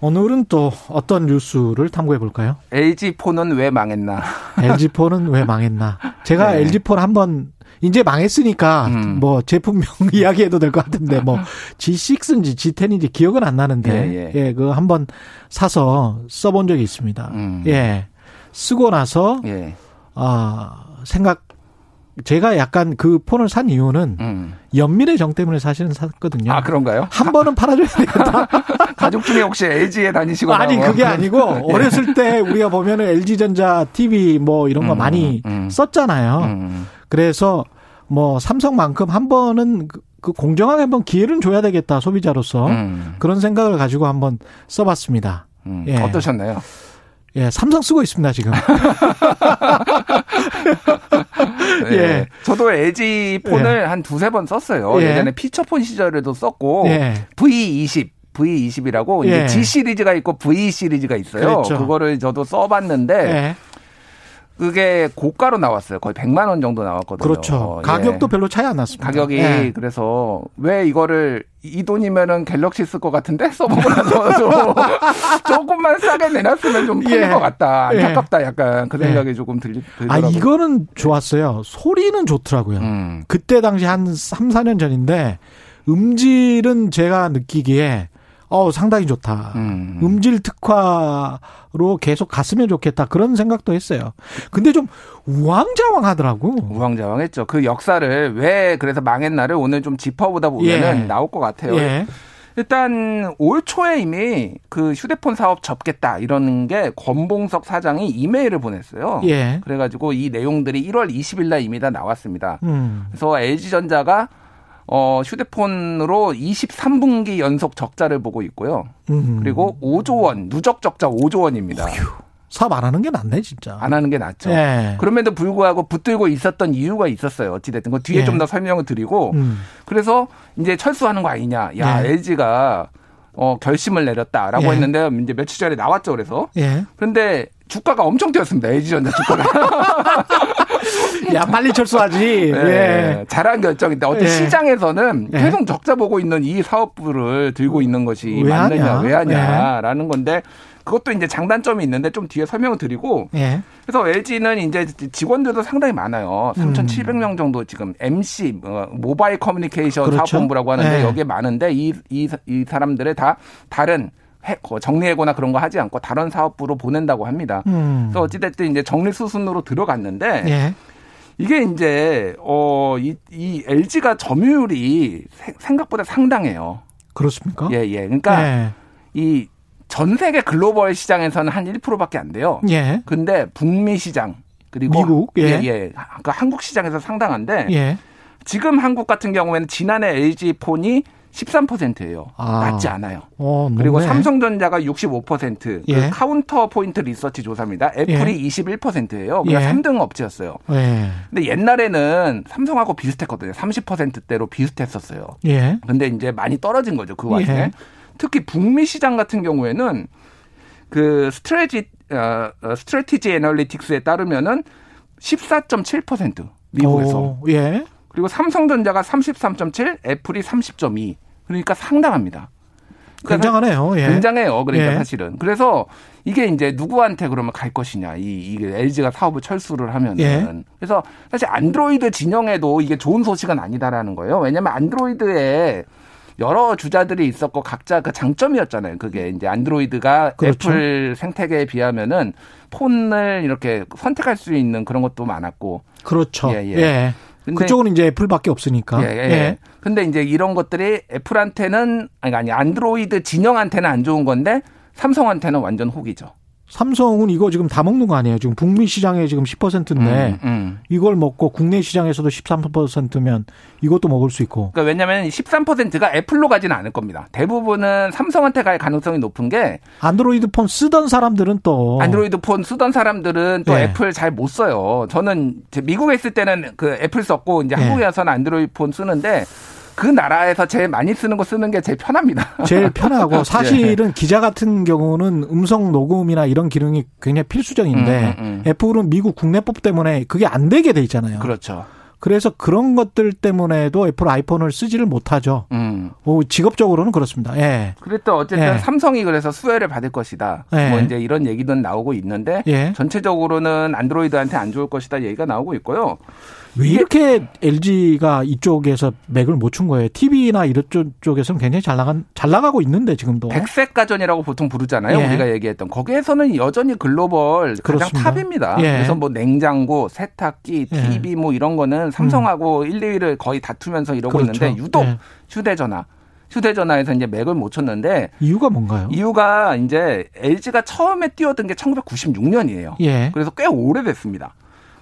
오늘은 또 어떤 뉴스를 탐구해 볼까요? LG 폰은 왜 망했나? LG 폰은 왜 망했나? 제가 네. LG 폰 한번 이제 망했으니까 음. 뭐 제품명 이야기해도 될 것 같은데 뭐 G6인지 G10인지 기억은 안 나는데 예, 예, 그거 한번 사서 써본 적이 있습니다. 음. 예. 쓰고 나서 예. 아 생각 제가 약간 그 폰을 산 이유는 음. 연민의 정 때문에 사실은 샀거든요. 아, 그런가요? 한 번은 팔아줘야 되겠다. 가족 중에 혹시 LG에 다니시거나 아니 뭐 그게 아니고 예. 어렸을 때 우리가 보면은 LG전자 TV 뭐 이런 거 음, 많이 음. 썼잖아요. 음. 그래서 뭐 삼성만큼 한 번은 그- 그 공정하게 한번 기회는 줘야 되겠다 소비자로서 음. 그런 생각을 가지고 한번 써봤습니다. 음. 예. 어떠셨나요? 예, 삼성 쓰고 있습니다 지금. 예. 예. 저도 LG 폰을 한 두세 번 썼어요. 예. 예. 전에 피처폰 시절에도 썼고 예. V20 V20이라고 예. 이제 G 시리즈가 있고 V 시리즈가 있어요. 그렇죠. 그거를 저도 써봤는데 예. 그게 고가로 나왔어요. 거의 100만 원 정도 나왔거든요. 그렇죠. 예. 가격도 별로 차이 안 났습니다. 가격이 예. 그래서 왜 이거를 이 돈이면은 갤럭시 쓸 것 같은데 써보고 나서 좀 조금만 싸게 내놨으면 좀 팔릴 예. 것 같다 예. 안타깝다 약간 그 생각이 조금 들, 아 들더라고요. 이거는 좋았어요. 소리는 좋더라고요. 음. 그때 당시 한 3, 4년 전인데 음질은 제가 느끼기에 어 상당히 좋다. 음. 음질 특화로 계속 갔으면 좋겠다. 그런 생각도 했어요. 근데 좀 우왕좌왕하더라고. 우왕좌왕했죠. 그 역사를 왜 그래서 망했나를 오늘 좀 짚어보다 보면은 예. 나올 것 같아요. 예. 일단 올 초에 이미 그 휴대폰 사업 접겠다 이러는 게 권봉석 사장이 이메일을 보냈어요. 예. 그래가지고 이 내용들이 1월 20일 날 이미 다 나왔습니다. 음. 그래서 LG전자가 어, 휴대폰으로 23분기 연속 적자를 보고 있고요. 음. 그리고 5조 원, 누적 적자 5조 원입니다. 사업 안 하는 게 낫네, 진짜. 안 하는 게 낫죠. 예. 그럼에도 불구하고 붙들고 있었던 이유가 있었어요. 어찌됐든. 그 뒤에 예. 좀더 설명을 드리고. 음. 그래서 이제 철수하는 거 아니냐. 야, 예. LG가 어, 결심을 내렸다라고 예. 했는데 이제 며칠 전에 나왔죠. 그래서. 예. 그런데 주가가 엄청 뛰었습니다. LG전자 주가가. 야, 빨리 철수하지. 예. 예. 잘한 결정인데 어떤 예. 시장에서는 예. 계속 적자 보고 있는 이 사업부를 들고 있는 것이 왜 맞느냐, 하냐? 예. 왜 하냐라는 건데 그것도 이제 장단점이 있는데 좀 뒤에 설명을 드리고 예. 그래서 LG는 이제 직원들도 상당히 많아요. 음. 3,700명 정도 지금 MC 어, 모바일 커뮤니케이션 그렇죠. 사업본부라고 하는데 예. 여기에 많은데 이, 이, 이 사람들의 다 다른 정리해거나 그런 거 하지 않고 다른 사업부로 보낸다고 합니다. 음. 그래서 어찌됐든 이제 정리 수순으로 들어갔는데 예. 이게 이제 어이 이 LG가 점유율이 세- 생각보다 상당해요. 그렇습니까? 예, 예. 그러니까 예. 이전 세계 글로벌 시장에서는 한 1%밖에 안 돼요. 예. 근데 북미 시장 그리고 미국, 예. 예, 예. 그러니까 한국 시장에서 상당한데 예. 지금 한국 같은 경우에는 지난해 LG 폰이 13%예요. 아. 낮지 않아요. 어, 그리고. 삼성전자가 65%. 예. 그 Counterpoint Research 조사입니다. 애플이 21%예요. 그러니까 예. 3등 업체였어요. 예. 근데 옛날에는 삼성하고 비슷했거든요. 30%대로 비슷했었어요. 예. 근데 이제 많이 떨어진 거죠. 그 와중에. 예. 특히 북미 시장 같은 경우에는 그 스트레지 어, 어, 스트레티지 애널리틱스에 따르면은 14.7% 미국에서 오, 예. 그리고 삼성전자가 33.7, 애플이 30.2. 그러니까 상당합니다. 그러니까 굉장하네요. 예. 굉장해요. 그러니까 예. 사실은. 그래서 이게 이제 누구한테 그러면 갈 것이냐. 이, 이게 LG가 사업을 철수를 하면은. 예. 그래서 사실 안드로이드 진영에도 이게 좋은 소식은 아니다라는 거예요. 왜냐면 안드로이드에 여러 주자들이 있었고 각자 그 장점이었잖아요. 그게 이제 안드로이드가 그렇죠. 애플 생태계에 비하면은 폰을 이렇게 선택할 수 있는 그런 것도 많았고. 그렇죠. 예, 예. 예. 그쪽은 이제 애플밖에 없으니까. 예, 예. 근데 이제 이런 것들이 애플한테는 아니 아니 안드로이드 진영한테는 안 좋은 건데 삼성한테는 완전 혹이죠. 삼성은 이거 지금 다 먹는 거 아니에요? 지금 북미 시장에 지금 10%인데 음, 음. 이걸 먹고 국내 시장에서도 13%면 이것도 먹을 수 있고. 그러니까 왜냐하면 13%가 애플로 가지는 않을 겁니다. 대부분은 삼성한테 갈 가능성이 높은 게 안드로이드 폰 쓰던 사람들은 또 안드로이드 폰 쓰던 사람들은 또 네. 애플 잘 못 써요. 저는 미국에 있을 때는 그 애플 썼고 이제 네. 한국에 와서는 안드로이드 폰 쓰는데 그 나라에서 제일 많이 쓰는 거 쓰는 게 제일 편합니다. 제일 예. 편하고 사실은 기자 같은 경우는 음성 녹음이나 이런 기능이 굉장히 필수적인데 음, 음, 음. 애플은 미국 국내법 때문에 그게 안 되게 돼 있잖아요. 그렇죠. 그래서 그런 것들 때문에도 애플 아이폰을 쓰지를 못하죠. 음. 오, 직업적으로는 그렇습니다. 예. 그랬던 어쨌든 예. 삼성이 그래서 수혜를 받을 것이다. 예. 뭐 이제 이런 얘기도 나오고 있는데 예. 전체적으로는 안드로이드한테 안 좋을 것이다 얘기가 나오고 있고요. 왜 이렇게 LG가 이쪽에서 맥을 못 춘 거예요? TV나 이런 쪽- 쪽에서는 굉장히 잘 나간 잘 나가고 있는데 지금도. 백색 가전이라고 보통 부르잖아요. 예. 우리가 얘기했던 거기에서는 여전히 글로벌 가장 그렇습니다. 탑입니다. 예. 그래서 뭐 냉장고, 세탁기, 예. 음. TV 뭐 이런 거는 삼성하고 1, 2위를 거의 다투면서 이러고 그렇죠. 있는데 유독 예. 휴대전화, 휴대전화에서 이제 맥을 못 쳤는데 이유가 뭔가요? 이유가 이제 LG가 처음에 뛰어든 게 1996년이에요. 예. 그래서 꽤 오래됐습니다.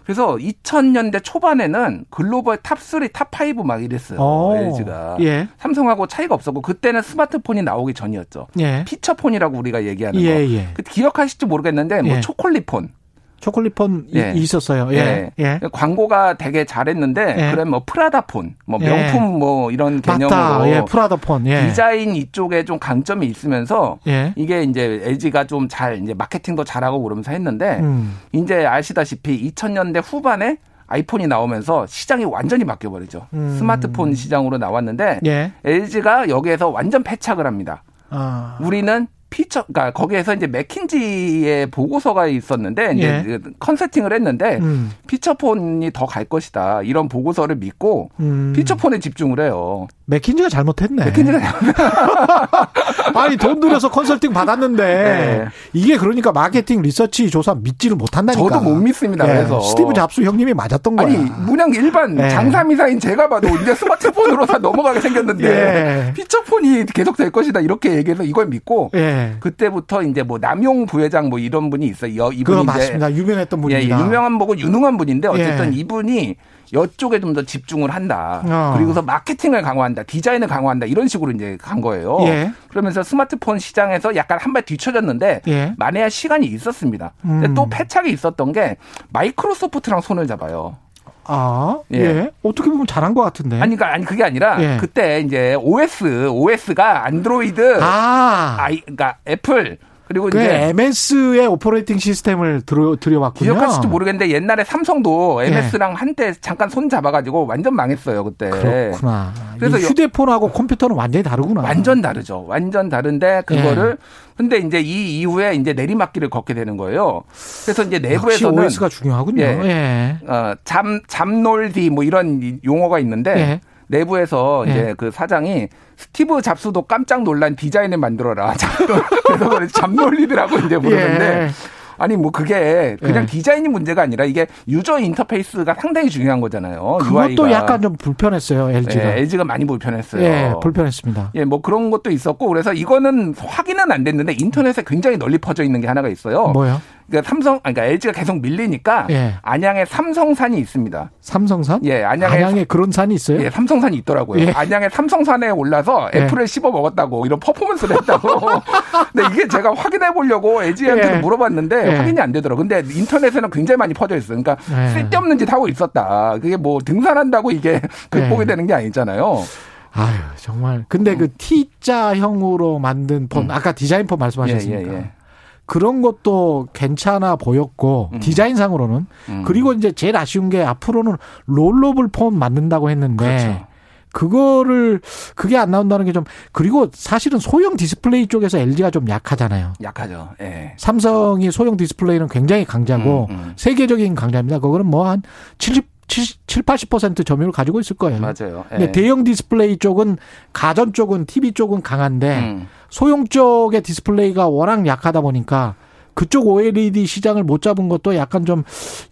그래서 2000년대 초반에는 글로벌 top 3, top 5 막 이랬어요. 오. LG가. 예. 삼성하고 차이가 없었고 그때는 스마트폰이 나오기 전이었죠. 예. 피처폰이라고 우리가 얘기하는 예, 거. 예. 그 기억하실지 모르겠는데 뭐 예. 초콜릿폰. 초콜릿폰 이- 예. 있었어요. 예. 예. 광고가 되게 잘했는데 예. 그래 뭐 프라다폰, 뭐 예. 명품 뭐 이런 개념으로. 예. 프라다폰. 예. 디자인 이쪽에 좀 강점이 있으면서 예. 이게 이제 LG가 좀 잘 이제 마케팅도 잘하고 그러면서 했는데 음. 이제 아시다시피 2000년대 후반에 아이폰이 나오면서 시장이 완전히 바뀌어 버리죠. 음. 스마트폰 시장으로 나왔는데 예. LG가 여기에서 완전 패착을 합니다. 아. 우리는 피처, 그러니까 거기에서 이제 맥킨지의 보고서가 있었는데 이제 예. 그 컨설팅을 했는데 음. 피처폰이 더 갈 것이다 이런 보고서를 믿고 음. 피처폰에 집중을 해요. 맥킨지가 잘못했네. 맥킨지가 아니 돈 들여서 컨설팅 받았는데 네. 이게 그러니까 마케팅 리서치 조사 믿지를 못한다니까. 저도 못 믿습니다. 예. 그래서 스티브 잡스 형님이 맞았던 거야. 아니 문양 일반 네. 장사미사인 제가 봐도 이제 스마트폰으로 다 넘어가게 생겼는데 예. 피처폰이 계속 될 것이다 이렇게 얘기해서 이걸 믿고 예. 그때부터 이제 뭐 남용 부회장 뭐 이런 분이 있어요. 여- 이분이 맞습니다. 유명했던 예, 분입니다. 유명한 분고 유능한 분인데 어쨌든 예. 이분이 이쪽에 좀 더 집중을 한다. 어. 그리고서 마케팅을 강화한다. 디자인을 강화한다. 이런 식으로 이제 간 거예요. 예. 그러면서 스마트폰 시장에서 약간 한 발 뒤쳐졌는데 예. 만회할 시간이 있었습니다. 음. 또 패착이 있었던 게 마이크로소프트랑 손을 잡아요. 아, 예. 예. 어떻게 보면 잘한 것 같은데. 아니, 그러니까 아니 그게 아니라 예. 그때 이제 OS, OS가 안드로이드, 아, 아이, 그러니까 애플 그리고 그 이제 MS의 operating system을 들여, 들여왔군요. 기억하실지 모르겠는데 옛날에 삼성도 MS랑 한때 잠깐 손 잡아가지고 완전 망했어요 그때. 그렇구나. 그래서 휴대폰하고 컴퓨터는 완전히 다르구나. 완전 다르죠. 완전 다른데 그거를 예. 근데 이제 이 이후에 이제 내리막길을 걷게 되는 거예요. 그래서 이제 내부에서는 OS가 중요하군요. 예. 예. 어, 잠 잠놀디 뭐 이런 용어가 있는데 예. 내부에서 예. 이제 그 사장이 스티브 잡스도 깜짝 놀란 디자인을 만들어라. 그래서 그걸 잠놀리드라고 이제 부르는데 예. 아니 뭐 그게 그냥 예. 디자인이 문제가 아니라 이게 유저 인터페이스가 상당히 중요한 거잖아요. 그것도 UI가. 약간 좀 불편했어요, LG가. 예, LG가 많이 불편했어요. 예, 불편했습니다. 예, 뭐 그런 것도 있었고 그래서 이거는 확인은 안 됐는데 인터넷에 굉장히 널리 퍼져 있는 게 하나가 있어요. 뭐요? 그러니까 삼성, 아니, 그러니까 LG가 계속 밀리니까 예. 안양에 삼성산이 있습니다. 삼성산? 예, 안양에 안양에 그런 산이 있어요? 예, 삼성산이 있더라고요. 예. 안양에 삼성산에 올라서 예. 애플을 씹어 먹었다고 이런 퍼포먼스를 했다고. 근데 이게 제가 확인해 보려고 LG한테 예. 물어봤는데 예. 확인이 안 되더라고요. 근데 인터넷에는 굉장히 많이 퍼져 있어요. 그러니까 예. 쓸데없는 짓 하고 있었다. 그게 뭐 등산한다고 이게 극복이 예. 되는 게 아니잖아요. 아유, 정말. 근데 그 T자형으로 만든 폰, 음. 아까 디자인 폰 말씀하셨으니까. 예, 예, 예. 그런 것도 괜찮아 보였고, 음. 디자인상으로는. 음. 그리고 이제 제일 아쉬운 게 앞으로는 rollable 폰 만든다고 했는데, 그렇죠. 그거를 그게 안 나온다는 게 좀, 그리고 사실은 소형 디스플레이 쪽에서 LG가 좀 약하잖아요. 약하죠. 예. 삼성이 소형 디스플레이는 굉장히 강자고, 음, 음. 세계적인 강자입니다. 그거는 뭐 한 70, 70, 7, 80% 점유율을 가지고 있을 거예요. 맞아요. 예. 근데 대형 디스플레이 쪽은 가전 쪽은 TV 쪽은 강한데 음. 소형 쪽의 디스플레이가 워낙 약하다 보니까 그쪽 OLED 시장을 못 잡은 것도 약간 좀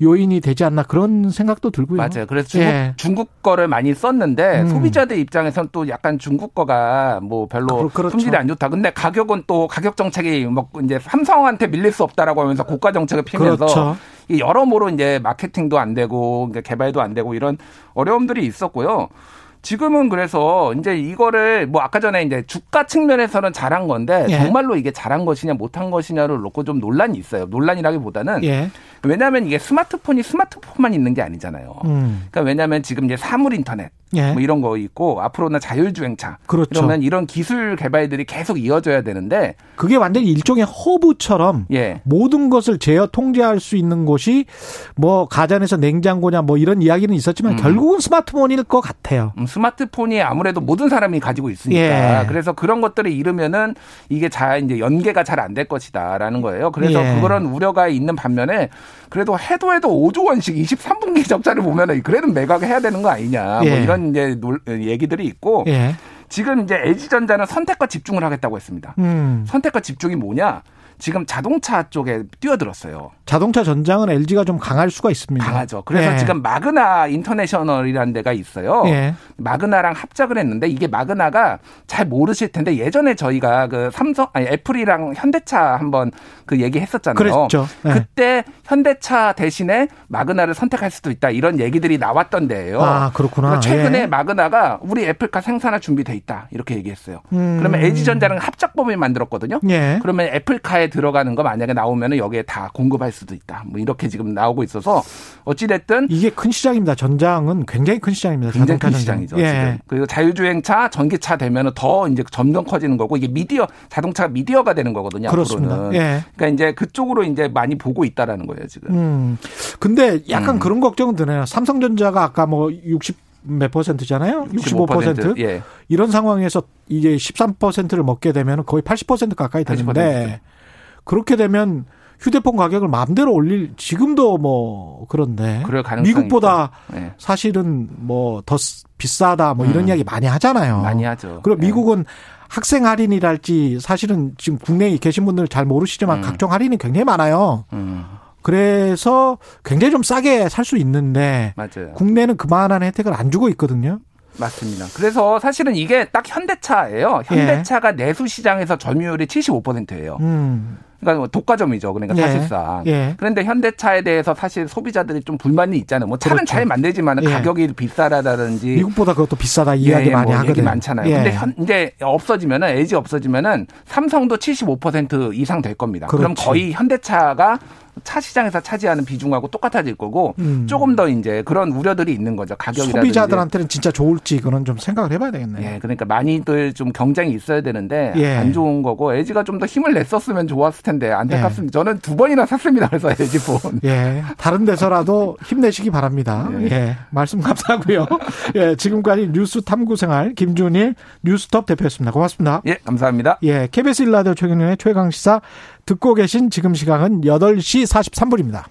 요인이 되지 않나 그런 생각도 들고요. 맞아요. 그래서 중국, 예. 중국 거를 많이 썼는데 음. 소비자들 입장에서는 또 약간 중국 거가 뭐 별로 그- 그렇죠. 품질이 안 좋다. 근데 가격은 또 가격 정책이 뭐 이제 삼성한테 밀릴 수 없다라고 하면서 고가 정책을 피면서 그렇죠. 이 여러모로 이제 마케팅도 안 되고 개발도 안 되고 이런 어려움들이 있었고요. 지금은 그래서 이제 이거를 뭐 아까 전에 이제 주가 측면에서는 잘한 건데 예. 정말로 이게 잘한 것이냐 못한 것이냐를 놓고 좀 논란이 있어요. 논란이라기보다는 예. 왜냐하면 이게 스마트폰이 스마트폰만 있는 게 아니잖아요. 음. 그러니까 왜냐하면 지금 이제 사물 인터넷 예. 뭐 이런 거 있고 앞으로는 자율주행차 그렇죠. 이러면 이런 기술 개발들이 계속 이어져야 되는데 그게 완전히 일종의 허브처럼 예 모든 것을 제어 통제할 수 있는 곳이 뭐 가전에서 냉장고냐 뭐 이런 이야기는 있었지만 음. 결국은 스마트폰일 것 같아요. 음, 스마트폰이 아무래도 모든 사람이 가지고 있으니까 예. 그래서 그런 것들을 잃으면은 이게 잘 이제 연계가 잘 안 될 것이다라는 거예요. 그래서 예. 그런 우려가 있는 반면에 그래도 해도 해도 5조 원씩 23분기 적자를 보면은 그래도 매각을 해야 되는 거 아니냐 뭐 예. 이런 이제 놀- 얘기들이 있고 예. 지금 이제 LG전자는 선택과 집중을 하겠다고 했습니다. 음. 선택과 집중이 뭐냐? 지금 자동차 쪽에 뛰어들었어요. 자동차 전장은 LG가 좀 강할 수가 있습니다. 강하죠. 그래서 예. 지금 마그나 인터내셔널이라는 데가 있어요. 예. 마그나랑 합작을 했는데 이게 마그나가 잘 모르실 텐데 예전에 저희가 그 삼성 아니 애플이랑 현대차 한번 그 얘기했었잖아요. 그랬죠. 예. 그때 현대차 대신에 마그나를 선택할 수도 있다 이런 얘기들이 나왔던 데예요. 아, 그렇구나. 최근에 예. 마그나가 우리 애플카 생산할 준비돼 있다 이렇게 얘기했어요. 음. 그러면 LG전자는 합작법을 만들었거든요. 예. 그러면 애플카에 들어가는 거 만약에 나오면 여기에 다 공급할 수도 있다. 뭐 이렇게 지금 나오고 있어서 어찌됐든 이게 큰 시장입니다. 전장은 굉장히 큰 시장입니다. 굉장히 큰. 시장이죠. 예. 지금. 그리고 자율주행차, 전기차 되면은 더 이제 점점 커지는 거고 이게 미디어 자동차가 미디어가 되는 거거든요. 그렇습니다. 예. 그러니까 이제 그쪽으로 이제 많이 보고 있다라는 거예요 지금. 음. 근데 약간 음. 그런 걱정은 드네요. 삼성전자가 아까 뭐 60 몇 퍼센트잖아요? 65%? 예. 이런 상황에서 이제 13%를 먹게 되면 거의 80% 가까이 되는데 80%. 그렇게 되면 휴대폰 가격을 마음대로 올릴 지금도 뭐 그런데 그럴 가능성이 미국보다. 예. 사실은 뭐 더 비싸다 뭐 이런 음. 이야기 많이 하잖아요. 많이 하죠. 그리고 예. 미국은 학생 할인이랄지 사실은 지금 국내에 계신 분들 잘 모르시지만 음. 각종 할인이 굉장히 많아요. 음, 그래서 굉장히 좀 싸게 살 수 있는데 맞아요. 국내는 그만한 혜택을 안 주고 있거든요. 맞습니다. 그래서 사실은 이게 딱 현대차예요. 현대차가 내수 시장에서 점유율이 75%예요. 음. 그러니까 뭐 독과점이죠. 그러니까 예. 사실상. 예. 그런데 현대차에 대해서 사실 소비자들이 좀 불만이 있잖아요. 뭐 차는 그렇죠. 잘 만들지만 예. 가격이 비싸다든지 미국보다 그것도 비싸다 이 이야기 예, 많이 뭐 하거든요. 많잖아요. 예. 근데 현, 이제 없어지면은 LG 없어지면은 삼성도 75% 이상 될 겁니다. 그럼 그렇지. 거의 현대차가 차 시장에서 차지하는 비중하고 똑같아질 거고 음. 조금 더 이제 그런 우려들이 있는 거죠. 가격이라든지. 소비자들한테는 진짜 좋을지 그건 좀 생각을 해봐야 되겠네요. 예, 그러니까 많이들 좀 경쟁이 있어야 되는데 예. 안 좋은 거고 LG가 좀 더 힘을 냈었으면 좋았을 텐데 예. 안타깝습니다. 저는 두 번이나 샀습니다. 그래서 LG 폰. 예, 다른 데서라도 힘내시기 바랍니다. 예. 예, 말씀 감사하고요. 예, 지금까지 뉴스 탐구 생활 김준일 뉴스톱 대표였습니다. 고맙습니다. 예, 감사합니다. 예, KBS 일라디오 최경련의 최강 시사 듣고 계신 지금 시각은 8시 43분입니다.